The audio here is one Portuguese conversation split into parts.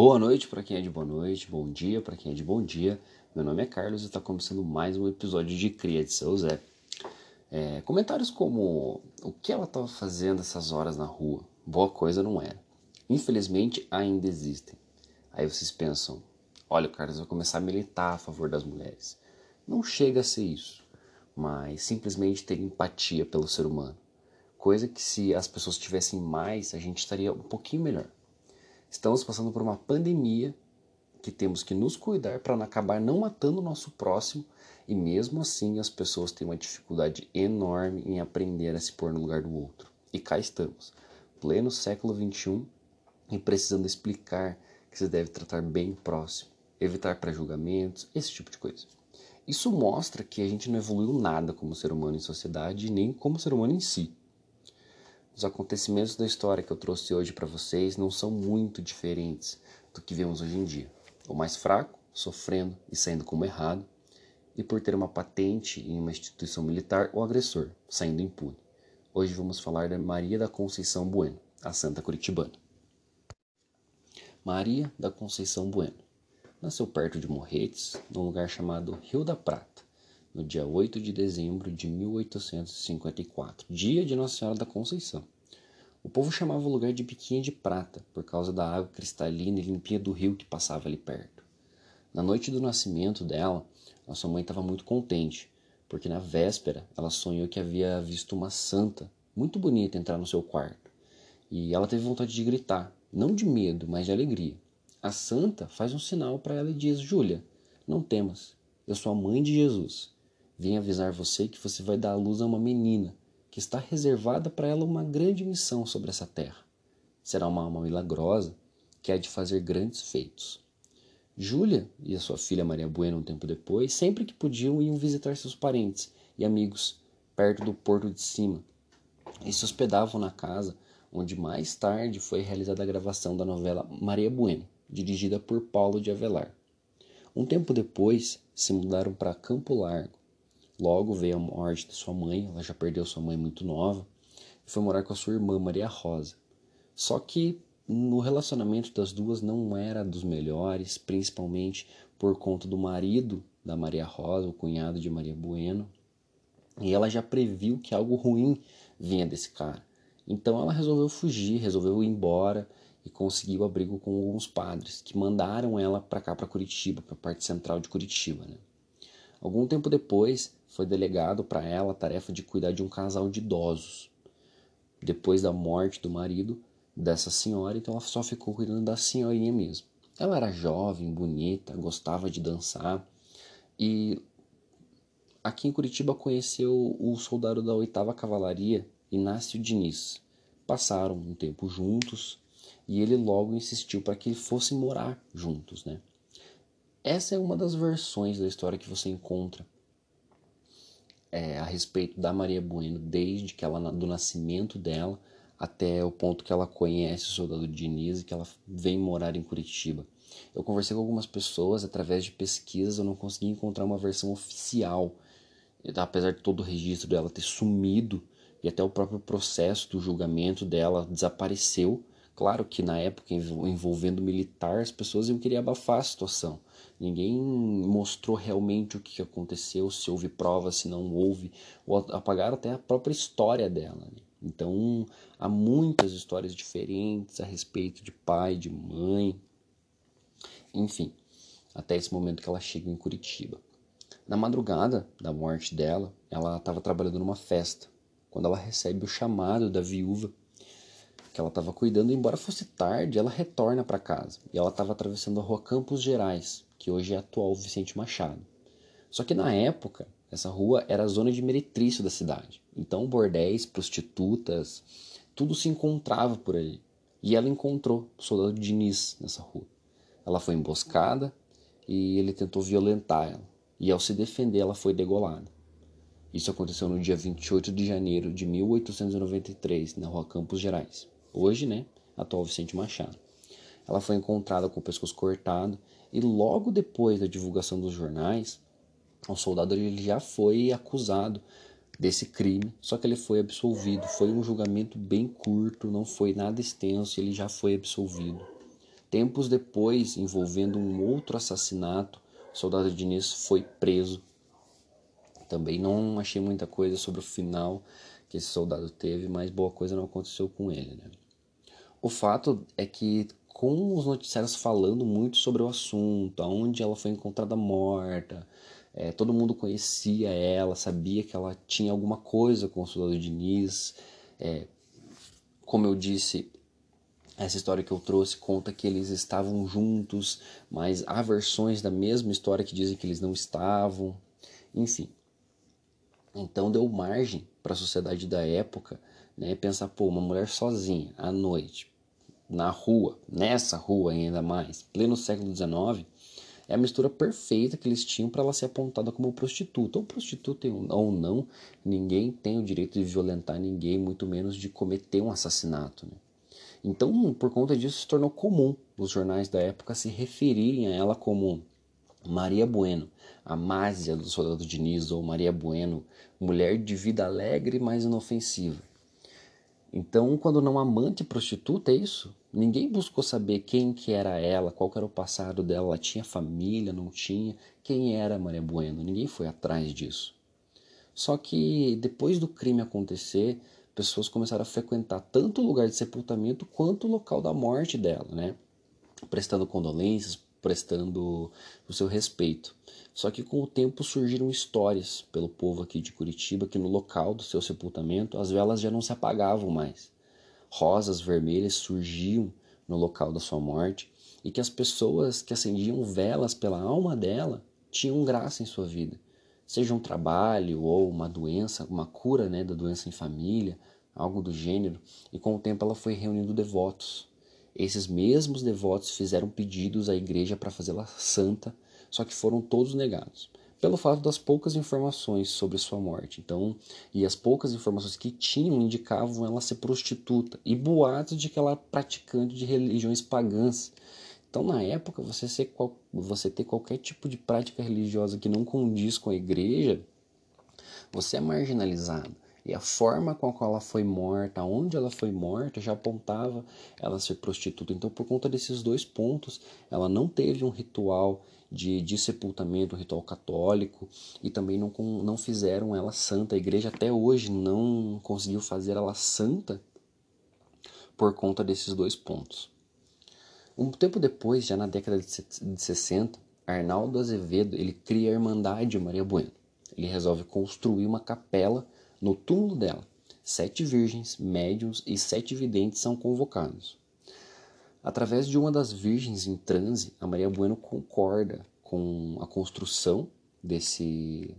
Boa noite para quem é de boa noite, bom dia para quem é de bom dia. Meu nome é Carlos e está começando mais um episódio de Cria de Seu Zé. É, comentários como o que ela estava fazendo essas horas na rua? Boa coisa não era. Infelizmente ainda existem. Aí vocês pensam, olha, Carlos vai começar a militar a favor das mulheres. Não chega a ser isso, mas simplesmente ter empatia pelo ser humano. Coisa que se as pessoas tivessem mais, a gente estaria um pouquinho melhor. Estamos passando por uma pandemia que temos que nos cuidar para acabar não matando o nosso próximo e mesmo assim as pessoas têm uma dificuldade enorme em aprender a se pôr no lugar do outro. E cá estamos, pleno século XXI e precisando explicar que se deve tratar bem o próximo, evitar pré-julgamentos, esse tipo de coisa. Isso mostra que a gente não evoluiu nada como ser humano em sociedade, nem como ser humano em si. Os acontecimentos da história que eu trouxe hoje para vocês não são muito diferentes do que vemos hoje em dia. O mais fraco, sofrendo e saindo como errado, e por ter uma patente em uma instituição militar, o agressor, saindo impune. Hoje vamos falar da Maria da Conceição Bueno, a santa curitibana. Maria da Conceição Bueno nasceu perto de Morretes, num lugar chamado Rio da Prata, no dia 8 de dezembro de 1854, dia de Nossa Senhora da Conceição. O povo chamava o lugar de Biquinha de Prata, por causa da água cristalina e limpinha do rio que passava ali perto. Na noite do nascimento dela, a sua mãe estava muito contente, porque na véspera ela sonhou que havia visto uma santa muito bonita entrar no seu quarto. E ela teve vontade de gritar, não de medo, mas de alegria. A santa faz um sinal para ela e diz: Júlia, não temas, eu sou a mãe de Jesus. Vim avisar você que você vai dar à luz a uma menina, que está reservada para ela uma grande missão sobre essa terra. Será uma alma milagrosa que há de fazer grandes feitos. Júlia e a sua filha Maria Bueno, um tempo depois, sempre que podiam, iam visitar seus parentes e amigos perto do Porto de Cima e se hospedavam na casa onde mais tarde foi realizada a gravação da novela Maria Bueno, dirigida por Paulo de Avelar. Um tempo depois, se mudaram para Campo Largo, Logo veio a morte de sua mãe, ela já perdeu sua mãe muito nova, e foi morar com a sua irmã Maria Rosa. Só que no relacionamento das duas não era dos melhores, principalmente por conta do marido da Maria Rosa, o cunhado de Maria Bueno. E ela já previu que algo ruim vinha desse cara. Então ela resolveu fugir, resolveu ir embora e conseguiu abrigo com alguns padres que mandaram ela para cá, para Curitiba, para a parte central de Curitiba. Né? Algum tempo depois, foi delegado para ela a tarefa de cuidar de um casal de idosos. Depois da morte do marido dessa senhora, então ela só ficou cuidando da senhorinha mesmo. Ela era jovem, bonita, gostava de dançar e aqui em Curitiba conheceu o soldado da 8 Cavalaria, Inácio Diniz. Passaram um tempo juntos e ele logo insistiu para que fossem morar juntos, né? Essa é uma das versões da história que você encontra é, a respeito da Maria Bueno, desde que ela do nascimento dela até o ponto que ela conhece o soldado Diniz e que ela vem morar em Curitiba. Eu conversei com algumas pessoas através de pesquisas, eu não consegui encontrar uma versão oficial, apesar de todo o registro dela ter sumido e até o próprio processo do julgamento dela desapareceu. Claro que na época envolvendo militar, as pessoas iam querer abafar a situação. Ninguém mostrou realmente o que aconteceu, se houve prova, se não houve, ou apagaram até a própria história dela. Né? Então, há muitas histórias diferentes a respeito de pai, de mãe, enfim, até esse momento que ela chega em Curitiba. Na madrugada da morte dela, ela estava trabalhando numa festa, quando ela recebe o chamado da viúva que ela estava cuidando, embora fosse tarde, ela retorna para casa e ela estava atravessando a rua Campos Gerais, que hoje é atual Vicente Machado. Só que na época, essa rua era a zona de meretrício da cidade. Então, bordéis, prostitutas, tudo se encontrava por ali. E ela encontrou o soldado Diniz nessa rua. Ela foi emboscada e ele tentou violentar ela. E ao se defender, ela foi degolada. Isso aconteceu no dia 28 de janeiro de 1893, na rua Campos Gerais. Hoje, né, atual Vicente Machado. Ela foi encontrada com o pescoço cortado e logo depois da divulgação dos jornais, o soldado ele já foi acusado desse crime, só que ele foi absolvido. Foi um julgamento bem curto, não foi nada extenso, ele já foi absolvido. Tempos depois, envolvendo um outro assassinato, o soldado Diniz foi preso. Também não achei muita coisa sobre o final que esse soldado teve, mas boa coisa não aconteceu com ele. Né? O fato é que, com os noticiários falando muito sobre o assunto, aonde ela foi encontrada morta, é, todo mundo conhecia ela, sabia que ela tinha alguma coisa com o soldado Diniz. É, como eu disse, essa história que eu trouxe conta que eles estavam juntos, mas há versões da mesma história que dizem que eles não estavam. Enfim. Então deu margem para a sociedade da época né, pensar, pô, uma mulher sozinha, à noite, na rua, nessa rua ainda mais, pleno século XIX, é a mistura perfeita que eles tinham para ela ser apontada como prostituta. Ou prostituta ou não, ninguém tem o direito de violentar ninguém, muito menos de cometer um assassinato. Né? Então, por conta disso, se tornou comum os jornais da época se referirem a ela como Maria Bueno, a Másia do soldado Diniz, ou Maria Bueno, mulher de vida alegre, mas inofensiva. Então, quando não amante prostituta, é isso. Ninguém buscou saber quem que era ela, qual era o passado dela, ela tinha família, não tinha, quem era Maria Bueno, ninguém foi atrás disso. Só que depois do crime acontecer, pessoas começaram a frequentar tanto o lugar de sepultamento quanto o local da morte dela, né? Prestando condolências, prestando o seu respeito. Só que com o tempo surgiram histórias pelo povo aqui de Curitiba que no local do seu sepultamento as velas já não se apagavam mais. Rosas vermelhas surgiam no local da sua morte e que as pessoas que acendiam velas pela alma dela tinham graça em sua vida. Seja um trabalho ou uma doença, uma cura né, da doença em família, algo do gênero, e com o tempo ela foi reunindo devotos esses mesmos devotos fizeram pedidos à igreja para fazê-la santa, só que foram todos negados, pelo fato das poucas informações sobre sua morte. Então, e as poucas informações que tinham indicavam ela ser prostituta e boatos de que ela era praticante de religiões pagãs. Então, na época, você, ser, você ter qualquer tipo de prática religiosa que não condiz com a igreja, você é marginalizado. E a forma com a qual ela foi morta, onde ela foi morta, já apontava ela ser prostituta. Então, por conta desses dois pontos, ela não teve um ritual de, de sepultamento, ritual católico, e também não, não fizeram ela santa. A igreja até hoje não conseguiu fazer ela santa por conta desses dois pontos. Um tempo depois, já na década de 60, Arnaldo Azevedo ele cria a Irmandade Maria Bueno. Ele resolve construir uma capela no túmulo dela, sete virgens, médiums e sete videntes são convocados. Através de uma das virgens em transe, a Maria Bueno concorda com a construção desse,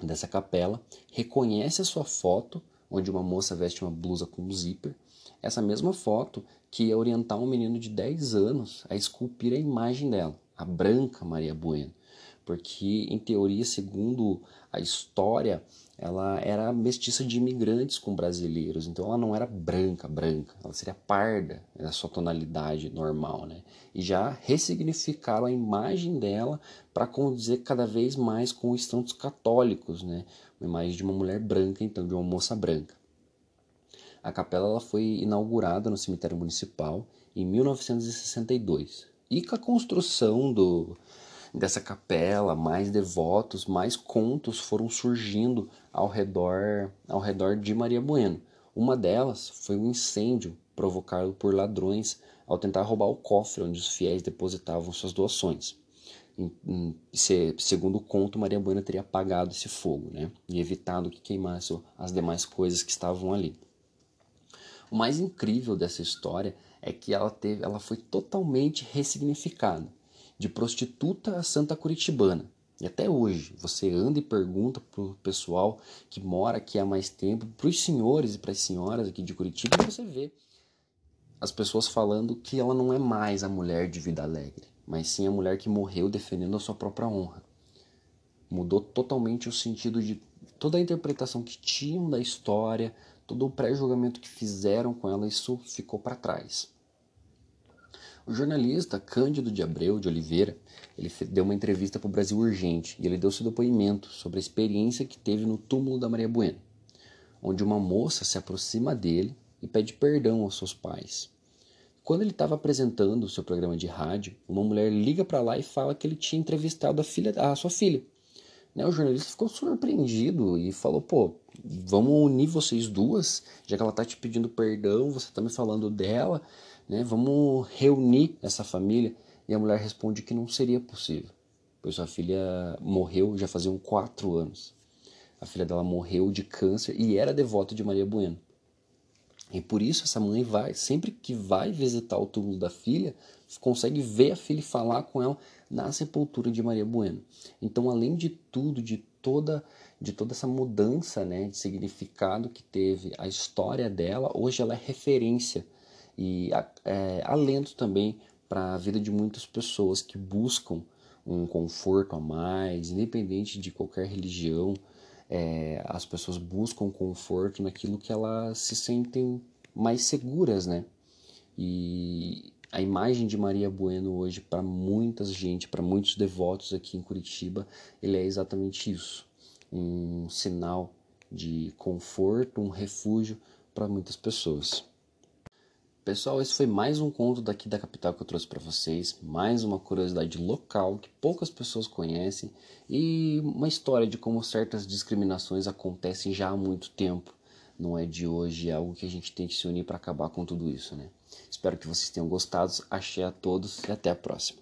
dessa capela, reconhece a sua foto, onde uma moça veste uma blusa com um zíper, essa mesma foto que ia orientar um menino de 10 anos a esculpir a imagem dela, a branca Maria Bueno, porque em teoria, segundo a história, ela era mestiça de imigrantes com brasileiros, então ela não era branca, branca, ela seria parda, era a sua tonalidade normal, né? E já ressignificaram a imagem dela para condizer cada vez mais com os santos católicos, né? Uma imagem de uma mulher branca, então, de uma moça branca. A capela ela foi inaugurada no cemitério municipal em 1962. E com a construção do, dessa capela, mais devotos, mais contos foram surgindo ao redor, ao redor de Maria Bueno. Uma delas foi um incêndio provocado por ladrões ao tentar roubar o cofre onde os fiéis depositavam suas doações. segundo o conto, Maria Bueno teria apagado esse fogo né, e evitado que queimasse as demais coisas que estavam ali. O mais incrível dessa história é que ela, teve, ela foi totalmente ressignificada de prostituta a santa curitibana. E até hoje, você anda e pergunta pro pessoal que mora aqui há mais tempo, pros senhores e para as senhoras aqui de Curitiba, e você vê as pessoas falando que ela não é mais a mulher de vida alegre, mas sim a mulher que morreu defendendo a sua própria honra. Mudou totalmente o sentido de toda a interpretação que tinham da história, todo o pré-julgamento que fizeram com ela, isso ficou para trás. O jornalista Cândido de Abreu de Oliveira, ele deu uma entrevista para o Brasil Urgente e ele deu seu depoimento sobre a experiência que teve no túmulo da Maria Bueno, onde uma moça se aproxima dele e pede perdão aos seus pais. Quando ele estava apresentando o seu programa de rádio, uma mulher liga para lá e fala que ele tinha entrevistado a, filha, a sua filha. Né, o jornalista ficou surpreendido e falou: pô, vamos unir vocês duas, já que ela tá te pedindo perdão, você tá me falando dela, né? Vamos reunir essa família. E a mulher responde que não seria possível, pois sua filha morreu já faziam quatro anos. A filha dela morreu de câncer e era devota de Maria Bueno. E por isso essa mãe vai, sempre que vai visitar o túmulo da filha, consegue ver a filha e falar com ela na sepultura de Maria Bueno. Então, além de tudo, de toda de toda essa mudança, né, de significado que teve a história dela, hoje ela é referência e é, alento também para a vida de muitas pessoas que buscam um conforto a mais, independente de qualquer religião, é, as pessoas buscam conforto naquilo que elas se sentem mais seguras, né? E a imagem de Maria Bueno hoje para muita gente, para muitos devotos aqui em Curitiba, ele é exatamente isso, um sinal de conforto, um refúgio para muitas pessoas. Pessoal, esse foi mais um conto daqui da capital que eu trouxe para vocês, mais uma curiosidade local que poucas pessoas conhecem e uma história de como certas discriminações acontecem já há muito tempo. Não é de hoje, é algo que a gente tem que se unir para acabar com tudo isso, né? Espero que vocês tenham gostado, achei a todos e até a próxima.